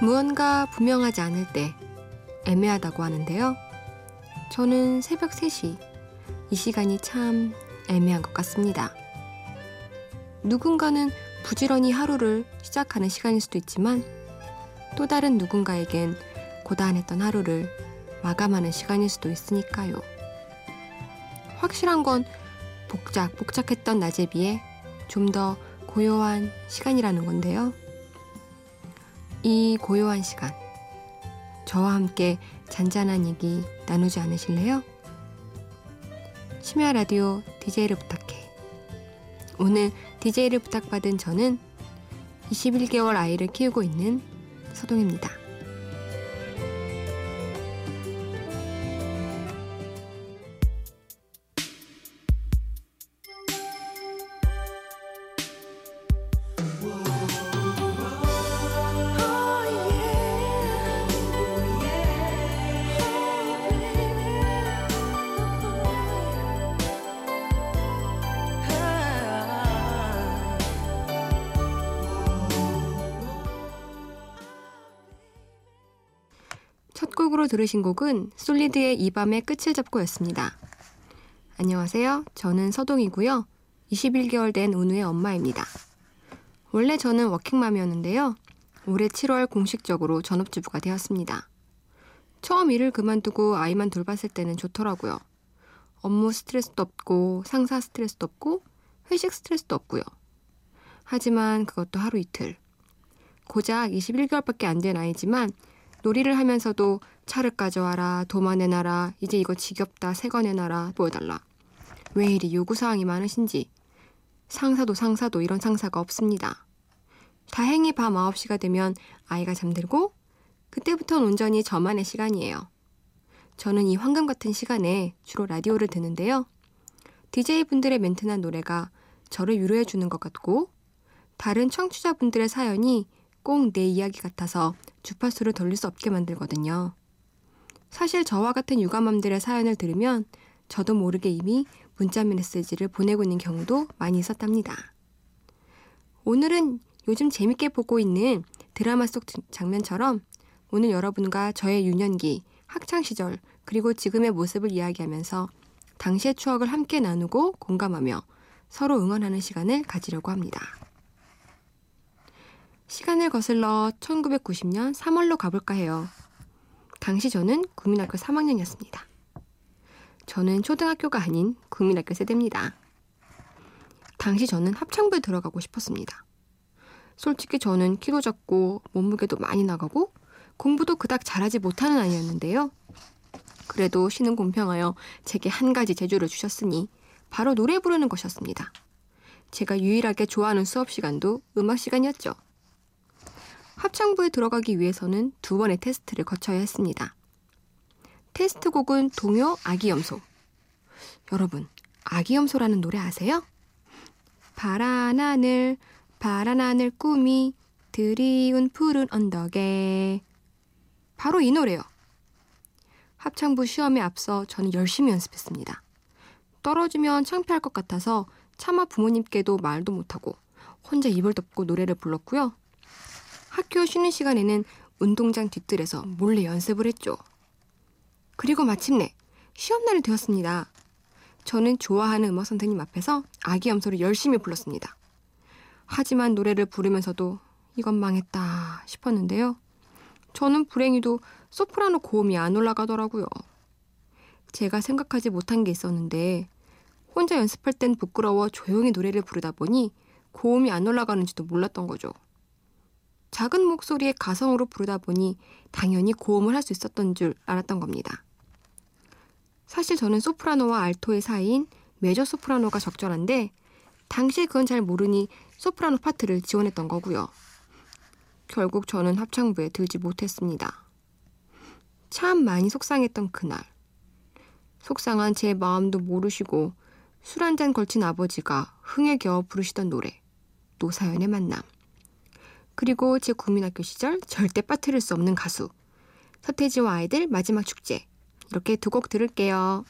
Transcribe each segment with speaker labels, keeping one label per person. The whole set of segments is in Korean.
Speaker 1: 무언가 분명하지 않을 때 애매하다고 하는데요. 저는 새벽 3시, 이 시간이 참 애매한 것 같습니다. 누군가는 부지런히 하루를 시작하는 시간일 수도 있지만 또 다른 누군가에겐 고단했던 하루를 마감하는 시간일 수도 있으니까요. 확실한 건 복작 복작했던 낮에 비해 좀 더 고요한 시간이라는 건데요. 이 고요한 시간, 저와 함께 잔잔한 얘기 나누지 않으실래요? 심야 라디오 DJ를 부탁해. 오늘 DJ를 부탁받은 저는 21개월 아이를 키우고 있는 서동입니다. 첫 곡으로 들으신 곡은 솔리드의 이 밤의 끝을 잡고였습니다. 안녕하세요. 저는 서동이고요. 21개월 된 은우의 엄마입니다. 원래 저는 워킹맘이었는데요. 올해 7월 공식적으로 전업주부가 되었습니다. 처음 일을 그만두고 아이만 돌봤을 때는 좋더라고요. 업무 스트레스도 없고 상사 스트레스도 없고 회식 스트레스도 없고요. 하지만 그것도 하루 이틀. 고작 21개월밖에 안 된 아이지만 놀이를 하면서도 차를 가져와라, 도마 내놔라, 이제 이거 지겹다, 새거 내놔라, 보여달라. 왜 이리 요구사항이 많으신지. 상사도 상사도 이런 상사가 없습니다. 다행히 밤 9시가 되면 아이가 잠들고 그때부터는 온전히 저만의 시간이에요. 저는 이 황금 같은 시간에 주로 라디오를 듣는데요. DJ분들의 멘트난 노래가 저를 위로해 주는 것 같고 다른 청취자분들의 사연이 꼭 내 이야기 같아서 주파수를 돌릴 수 없게 만들거든요. 사실 저와 같은 육아맘들의 사연을 들으면 저도 모르게 이미 문자 메시지를 보내고 있는 경우도 많이 있었답니다. 오늘은 요즘 재밌게 보고 있는 드라마 속 장면처럼 오늘 여러분과 저의 유년기, 학창시절, 그리고 지금의 모습을 이야기하면서 당시의 추억을 함께 나누고 공감하며 서로 응원하는 시간을 가지려고 합니다. 시간을 거슬러 1990년 3월로 가볼까 해요. 당시 저는 국민학교 3학년이었습니다. 저는 초등학교가 아닌 국민학교 세대입니다. 당시 저는 합창부에 들어가고 싶었습니다. 솔직히 저는 키도 작고 몸무게도 많이 나가고 공부도 그닥 잘하지 못하는 아이였는데요. 그래도 신은 공평하여 제게 한 가지 재주를 주셨으니 바로 노래 부르는 것이었습니다. 제가 유일하게 좋아하는 수업 시간도 음악 시간이었죠. 합창부에 들어가기 위해서는 두 번의 테스트를 거쳐야 했습니다. 테스트곡은 동요 아기염소. 여러분, 아기염소라는 노래 아세요? 파란 하늘, 파란 하늘 꿈이 드리운 푸른 언덕에. 바로 이 노래요. 합창부 시험에 앞서 저는 열심히 연습했습니다. 떨어지면 창피할 것 같아서 차마 부모님께도 말도 못하고 혼자 입을 덮고 노래를 불렀고요. 학교 쉬는 시간에는 운동장 뒤뜰에서 몰래 연습을 했죠. 그리고 마침내 시험날이 되었습니다. 저는 좋아하는 음악 선생님 앞에서 아기 염소를 열심히 불렀습니다. 하지만 노래를 부르면서도 이건 망했다 싶었는데요. 저는 불행히도 소프라노 고음이 안 올라가더라고요. 제가 생각하지 못한 게 있었는데 혼자 연습할 땐 부끄러워 조용히 노래를 부르다 보니 고음이 안 올라가는지도 몰랐던 거죠. 작은 목소리의 가성으로 부르다 보니 당연히 고음을 할 수 있었던 줄 알았던 겁니다. 사실 저는 소프라노와 알토의 사이인 메저 소프라노가 적절한데 당시에 그건 잘 모르니 소프라노 파트를 지원했던 거고요. 결국 저는 합창부에 들지 못했습니다. 참 많이 속상했던 그날. 속상한 제 마음도 모르시고 술 한 잔 걸친 아버지가 흥에 겨워 부르시던 노래. 노사연의 만남. 그리고 제 국민학교 시절 절대 빠뜨릴 수 없는 가수. 서태지와 아이들 마지막 축제. 이렇게 두 곡 들을게요.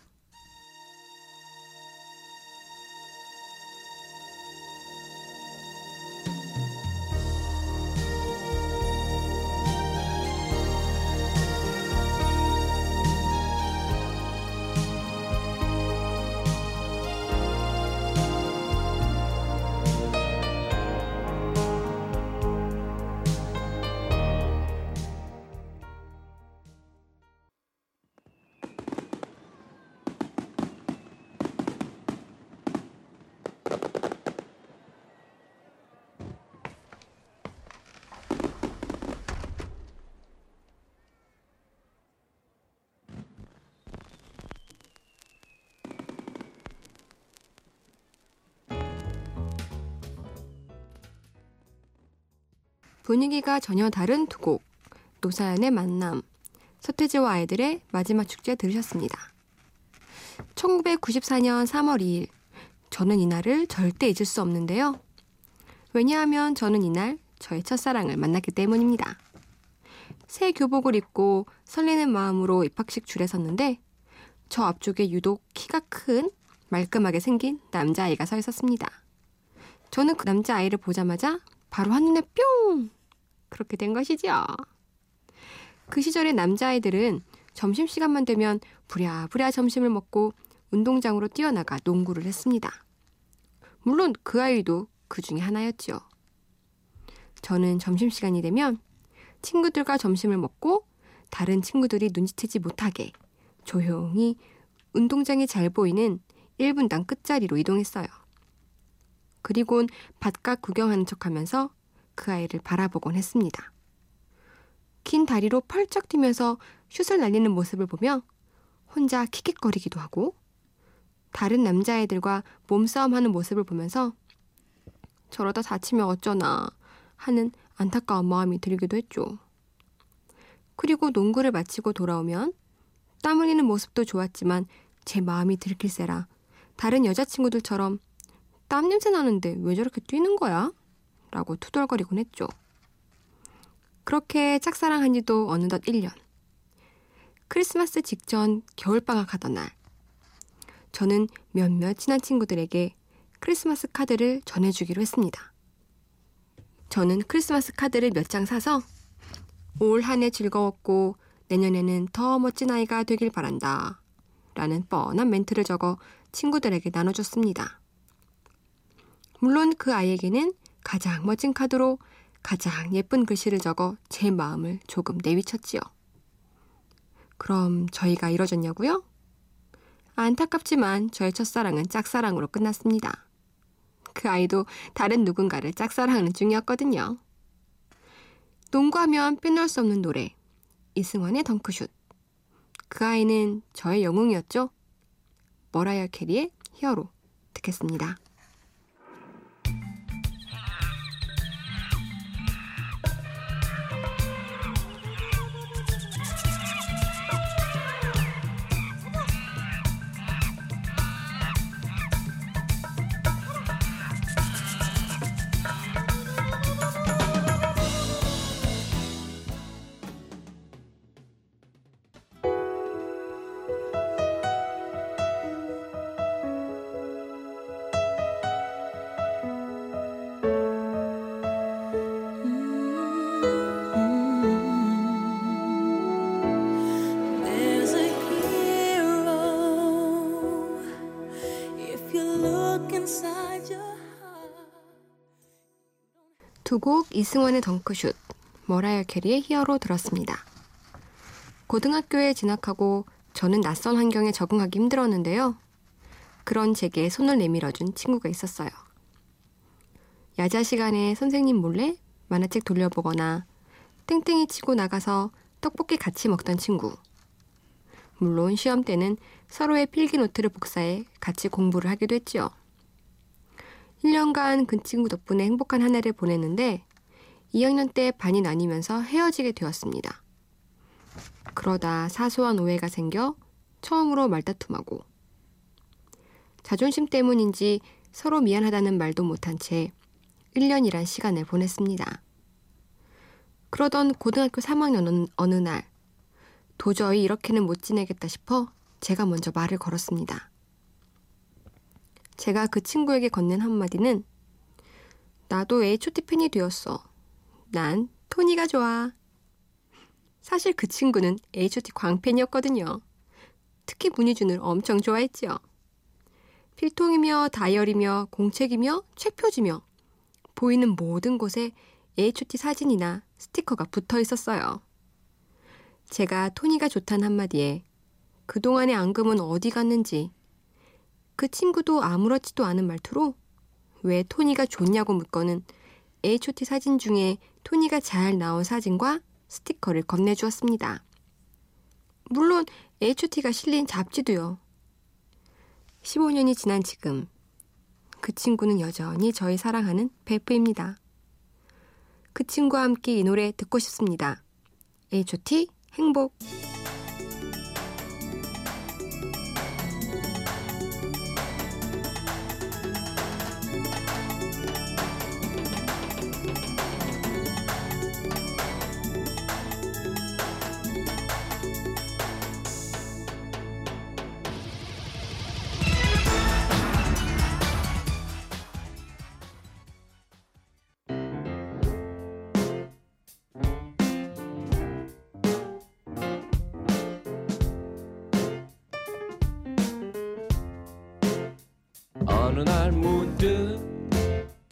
Speaker 1: 분위기가 전혀 다른 두 곡, 노사연의 만남, 서태지와 아이들의 마지막 축제 들으셨습니다. 1994년 3월 2일, 저는 이날을 절대 잊을 수 없는데요. 왜냐하면 저는 이날 저의 첫사랑을 만났기 때문입니다. 새 교복을 입고 설레는 마음으로 입학식 줄에 섰는데 저 앞쪽에 유독 키가 큰 말끔하게 생긴 남자아이가 서 있었습니다. 저는 그 남자아이를 보자마자 바로 한눈에 뿅! 그렇게 된 것이죠. 그 시절의 남자아이들은 점심시간만 되면 부랴부랴 점심을 먹고 운동장으로 뛰어나가 농구를 했습니다. 물론 그 아이도 그 중에 하나였죠. 저는 점심시간이 되면 친구들과 점심을 먹고 다른 친구들이 눈치채지 못하게 조용히 운동장이 잘 보이는 1분당 끝자리로 이동했어요. 그리곤 바깥 구경하는 척 하면서 그 아이를 바라보곤 했습니다. 긴 다리로 펄쩍 뛰면서 슛을 날리는 모습을 보며 혼자 킥킥거리기도 하고 다른 남자애들과 몸싸움 하는 모습을 보면서 저러다 다치면 어쩌나 하는 안타까운 마음이 들기도 했죠. 그리고 농구를 마치고 돌아오면 땀 흘리는 모습도 좋았지만 제 마음이 들킬세라 다른 여자친구들처럼 땀 냄새 나는데 왜 저렇게 뛰는 거야? 라고 투덜거리곤 했죠. 그렇게 짝사랑한 지도 어느덧 1년. 크리스마스 직전 겨울방학 하던 날, 저는 몇몇 친한 친구들에게 크리스마스 카드를 전해주기로 했습니다. 저는 크리스마스 카드를 몇 장 사서 올 한 해 즐거웠고 내년에는 더 멋진 아이가 되길 바란다. 라는 뻔한 멘트를 적어 친구들에게 나눠줬습니다. 물론 그 아이에게는 가장 멋진 카드로 가장 예쁜 글씨를 적어 제 마음을 조금 내비쳤지요. 그럼 저희가 이뤄졌냐고요? 안타깝지만 저의 첫사랑은 짝사랑으로 끝났습니다. 그 아이도 다른 누군가를 짝사랑하는 중이었거든요. 농구하면 빼놓을 수 없는 노래. 이승환의 덩크슛. 그 아이는 저의 영웅이었죠. 머라이어 캐리의 히어로 듣겠습니다. 두곡 이승환의 덩크슛, 머라이어 캐리의 Hero 들었습니다. 고등학교에 진학하고 저는 낯선 환경에 적응하기 힘들었는데요. 그런 제게 손을 내밀어준 친구가 있었어요. 야자 시간에 선생님 몰래 만화책 돌려보거나 땡땡이 치고 나가서 떡볶이 같이 먹던 친구. 물론 시험 때는 서로의 필기 노트를 복사해 같이 공부를 하기도 했지요. 1년간 그 친구 덕분에 행복한 한 해를 보냈는데 2학년 때 반이 나뉘면서 헤어지게 되었습니다. 그러다 사소한 오해가 생겨 처음으로 말다툼하고 자존심 때문인지 서로 미안하다는 말도 못한 채 1년이란 시간을 보냈습니다. 그러던 고등학교 3학년 어느 날 도저히 이렇게는 못 지내겠다 싶어 제가 먼저 말을 걸었습니다. 제가 그 친구에게 건넨 한마디는 나도 H.O.T 팬이 되었어. 난 토니가 좋아. 사실 그 친구는 H.O.T 광팬이었거든요. 특히 문희준을 엄청 좋아했지요. 필통이며 다이어리며 공책이며 책표지며 보이는 모든 곳에 H.O.T 사진이나 스티커가 붙어 있었어요. 제가 토니가 좋단 한마디에 그동안의 앙금은 어디 갔는지 그 친구도 아무렇지도 않은 말투로 왜 토니가 좋냐고 묻고는 H.O.T 사진 중에 토니가 잘 나온 사진과 스티커를 건네주었습니다. 물론 H.O.T가 실린 잡지도요. 15년이 지난 지금 그 친구는 여전히 저희 사랑하는 베프입니다. 그 친구와 함께 이 노래 듣고 싶습니다. H.O.T. 행복.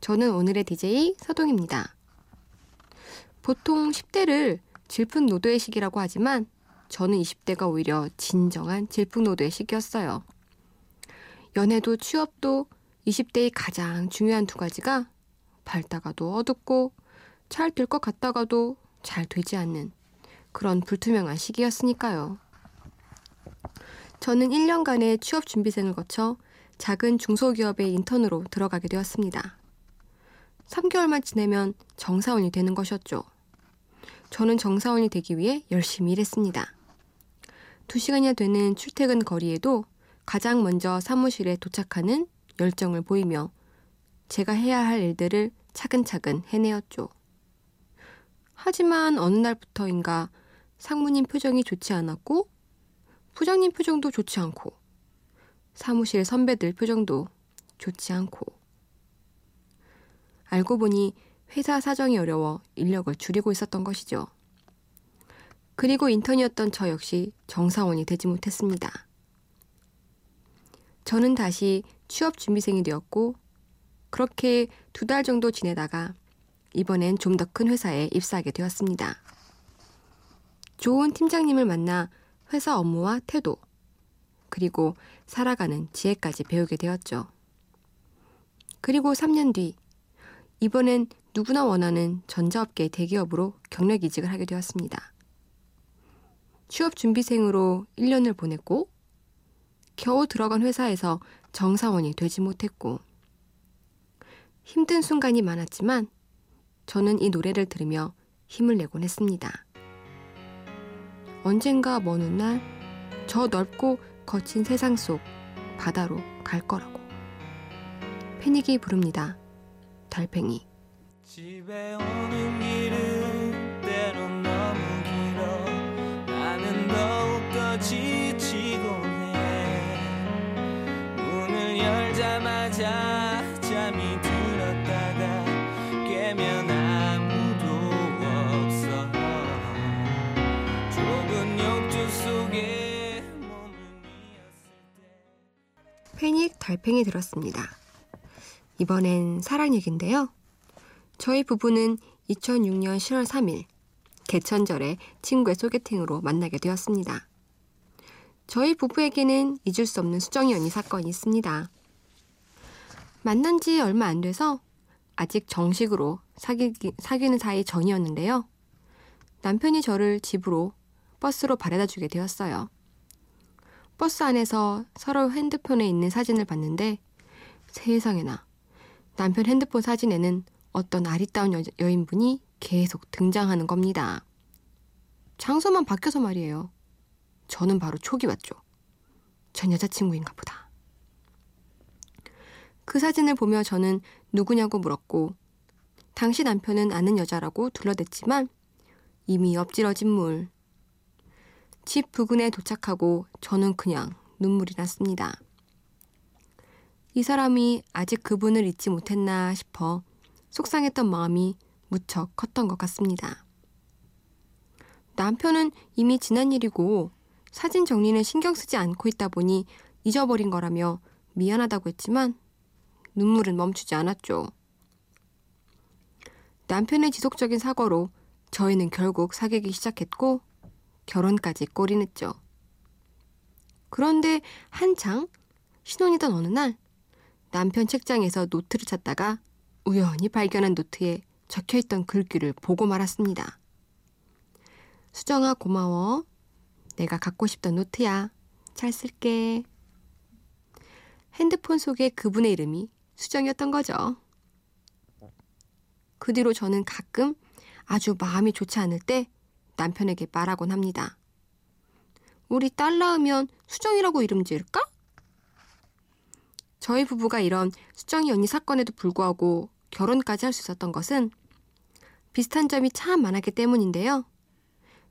Speaker 1: 저는 오늘의 DJ 서동입니다. 보통 10대를 질풍노도의 시기라고 하지만 저는 20대가 오히려 진정한 질풍노도의 시기였어요. 연애도 취업도 20대의 가장 중요한 두 가지가 밝다가도 어둡고 잘 될 것 같다가도 잘 되지 않는 그런 불투명한 시기였으니까요. 저는 1년간의 취업 준비생을 거쳐 작은 중소기업의 인턴으로 들어가게 되었습니다. 3개월만 지내면 정사원이 되는 것이었죠. 저는 정사원이 되기 위해 열심히 일했습니다. 2시간이나 되는 출퇴근 거리에도 가장 먼저 사무실에 도착하는 열정을 보이며 제가 해야 할 일들을 차근차근 해내었죠. 하지만 어느 날부터인가 상무님 표정이 좋지 않았고 부장님 표정도 좋지 않고 사무실 선배들 표정도 좋지 않고 알고 보니 회사 사정이 어려워 인력을 줄이고 있었던 것이죠. 그리고 인턴이었던 저 역시 정사원이 되지 못했습니다. 저는 다시 취업 준비생이 되었고 그렇게 두 달 정도 지내다가 이번엔 좀 더 큰 회사에 입사하게 되었습니다. 좋은 팀장님을 만나 회사 업무와 태도, 그리고 살아가는 지혜까지 배우게 되었죠. 그리고 3년 뒤, 이번엔 누구나 원하는 전자업계 대기업으로 경력 이직을 하게 되었습니다. 취업 준비생으로 1년을 보냈고, 겨우 들어간 회사에서 정사원이 되지 못했고, 힘든 순간이 많았지만, 저는 이 노래를 들으며 힘을 내곤 했습니다. 언젠가 먼 훗날, 저 넓고 거친 세상 속 바다로 갈 거라고. 패닉이 부릅니다. 달팽이.
Speaker 2: 집에 오는 길은 때론 너무 길어 나는 더욱더 지치곤 해 문을 열자마자 잠이 들었다가 깨면 아무도 없어 좁은 욕조 속에 몸을 미었을 때
Speaker 1: 패닉 달팽이 들었습니다. 이번엔 사랑 얘긴데요. 저희 부부는 2006년 10월 3일 개천절에 친구의 소개팅으로 만나게 되었습니다. 저희 부부에게는 잊을 수 없는 수정이 언니 사건이 있습니다. 만난 지 얼마 안 돼서 아직 정식으로 사귀기, 사귀는 사이 전이었는데요. 남편이 저를 집으로 버스로 바래다 주게 되었어요. 버스 안에서 서로 핸드폰에 있는 사진을 봤는데 세상에나 남편 핸드폰 사진에는 어떤 아리따운 여, 여인분이 계속 등장하는 겁니다. 장소만 바뀌어서 말이에요. 저는 바로 촉이 왔죠. 전 여자친구인가 보다. 그 사진을 보며 저는 누구냐고 물었고 당시 남편은 아는 여자라고 둘러댔지만 이미 엎질러진 물. 집 부근에 도착하고 저는 그냥 눈물이 났습니다. 이 사람이 아직 그분을 잊지 못했나 싶어 속상했던 마음이 무척 컸던 것 같습니다. 남편은 이미 지난 일이고 사진 정리는 신경 쓰지 않고 있다 보니 잊어버린 거라며 미안하다고 했지만 눈물은 멈추지 않았죠. 남편의 지속적인 사과로 저희는 결국 사귀기 시작했고 결혼까지 꼬리냈죠. 그런데 한창 신혼이던 어느 날 남편 책장에서 노트를 찾다가 우연히 발견한 노트에 적혀 있던 글귀를 보고 말았습니다. 수정아 고마워. 내가 갖고 싶던 노트야. 잘 쓸게. 핸드폰 속에 그분의 이름이 수정이었던 거죠. 그 뒤로 저는 가끔 아주 마음이 좋지 않을 때 남편에게 말하곤 합니다. 우리 딸 낳으면 수정이라고 이름 지을까? 저희 부부가 이런 수정이 언니 사건에도 불구하고 결혼까지 할 수 있었던 것은 비슷한 점이 참 많았기 때문인데요.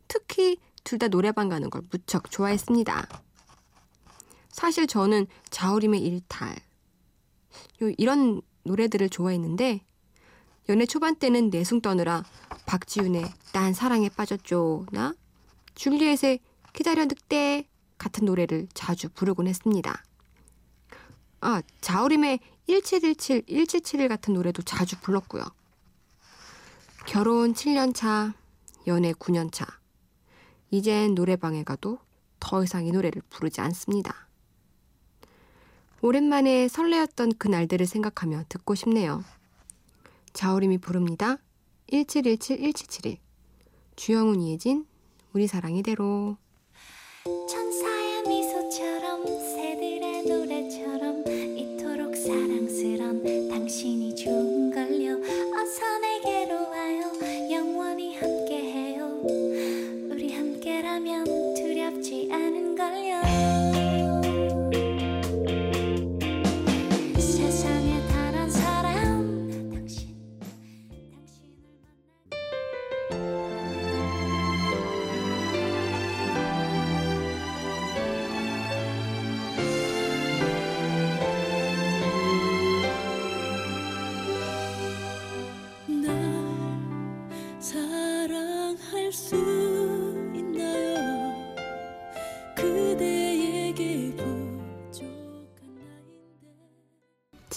Speaker 1: 특히 둘 다 노래방 가는 걸 무척 좋아했습니다. 사실 저는 자우림의 일탈 이런 노래들을 좋아했는데 연애 초반 때는 내숭 떠느라 박지윤의 난 사랑에 빠졌죠 나 줄리엣의 기다려 늑대 같은 노래를 자주 부르곤 했습니다. 아, 자우림의 1717, 177 같은 노래도 자주 불렀고요. 결혼 7년 차, 연애 9년 차. 이젠 노래방에 가도 더 이상 이 노래를 부르지 않습니다. 오랜만에 설레었던 그 날들을 생각하며 듣고 싶네요. 자우림이 부릅니다. 1717-1771 주영훈 이혜진 우리 사랑 이대로
Speaker 2: 천사 당신이 좋은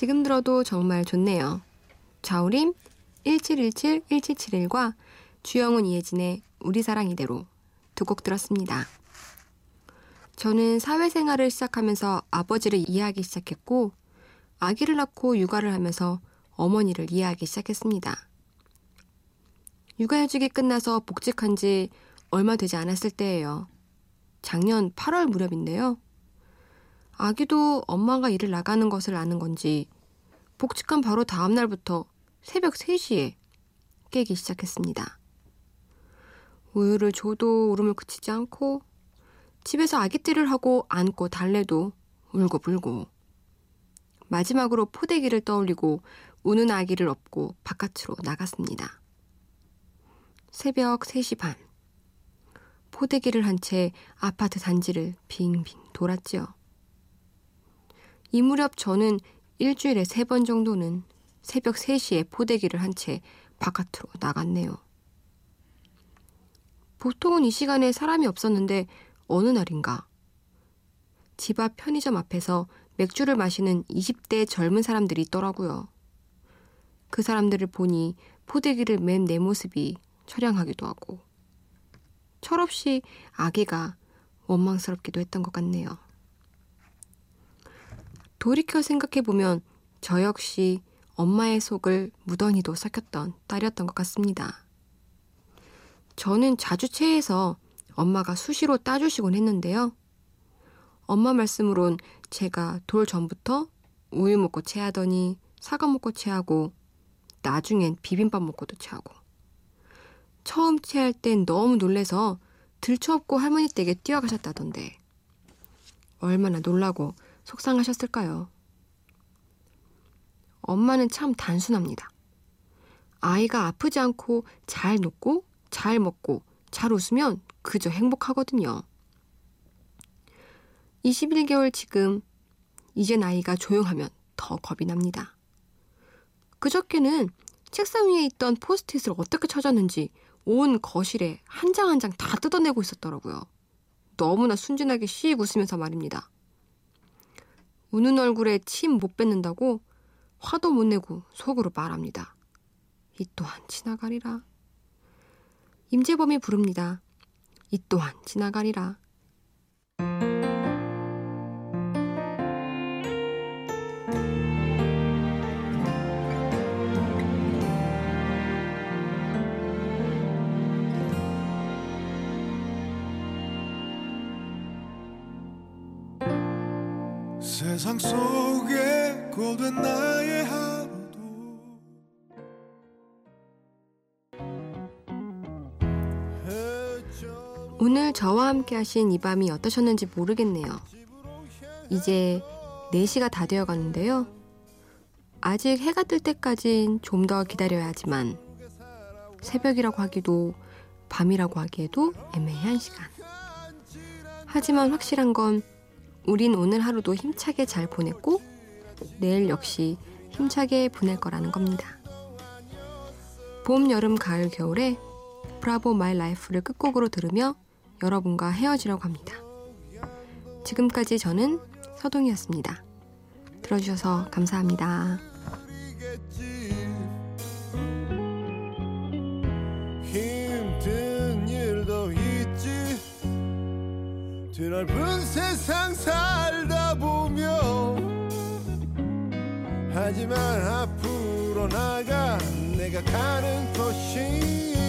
Speaker 1: 지금 들어도 정말 좋네요. 자우림 1717-1771과 주영훈 이혜진의 우리 사랑 이대로 두 곡 들었습니다. 저는 사회생활을 시작하면서 아버지를 이해하기 시작했고 아기를 낳고 육아를 하면서 어머니를 이해하기 시작했습니다. 육아휴직이 끝나서 복직한 지 얼마 되지 않았을 때예요. 작년 8월 무렵인데요. 아기도 엄마가 일을 나가는 것을 아는 건지 복직한 바로 다음 날부터 새벽 3시에 깨기 시작했습니다. 우유를 줘도 울음을 그치지 않고 집에서 아기띠를 하고 안고 달래도 울고 불고 마지막으로 포대기를 떠올리고 우는 아기를 업고 바깥으로 나갔습니다. 새벽 3시 반 포대기를 한 채 아파트 단지를 빙빙 돌았지요. 이 무렵 저는 일주일에 세 번 정도는 새벽 3시에 포대기를 한 채 바깥으로 나갔네요. 보통은 이 시간에 사람이 없었는데 어느 날인가 집 앞 편의점 앞에서 맥주를 마시는 20대 젊은 사람들이 있더라고요. 그 사람들을 보니 포대기를 맨 내 모습이 처량하기도 하고 철없이 아기가 원망스럽기도 했던 것 같네요. 돌이켜 생각해보면 저 역시 엄마의 속을 무던히도 삭혔던 딸이었던 것 같습니다. 저는 자주 체해서 엄마가 수시로 따주시곤 했는데요. 엄마 말씀으론 제가 돌 전부터 우유 먹고 체하더니 사과 먹고 체하고 나중엔 비빔밥 먹고도 체하고 처음 체할 땐 너무 놀래서 들쳐업고 할머니 댁에 뛰어가셨다던데 얼마나 놀라고 속상하셨을까요? 엄마는 참 단순합니다. 아이가 아프지 않고 잘 눕고 잘 먹고 잘 웃으면 그저 행복하거든요. 21개월 지금 이젠 아이가 조용하면 더 겁이 납니다. 그저께는 책상 위에 있던 포스트잇을 어떻게 찾았는지 온 거실에 한 장 한 장 다 뜯어내고 있었더라고요. 너무나 순진하게 씩 웃으면서 말입니다. 우는 얼굴에 침 못 뱉는다고 화도 못 내고 속으로 말합니다. 이 또한 지나가리라. 임재범이 부릅니다. 이 또한 지나가리라.
Speaker 3: 세상 속에 고된 나의 하루도
Speaker 1: 오늘 저와 함께 하신 이 밤이 어떠셨는지 모르겠네요. 이제 4시가 다 되어 가는데요. 아직 해가 뜰 때까진 좀 더 기다려야 하지만 새벽이라고 하기도 밤이라고 하기에도 애매한 시간. 하지만 확실한 건 우린 오늘 하루도 힘차게 잘 보냈고 내일 역시 힘차게 보낼 거라는 겁니다. 봄, 여름, 가을, 겨울의 Bravo My Life를 끝곡으로 들으며 여러분과 헤어지려고 합니다. 지금까지 저는 서동휘였습니다. 들어주셔서 감사합니다.
Speaker 3: 드넓은 세상 살다 보면 하지만 앞으로 나가 내가 가는 곳이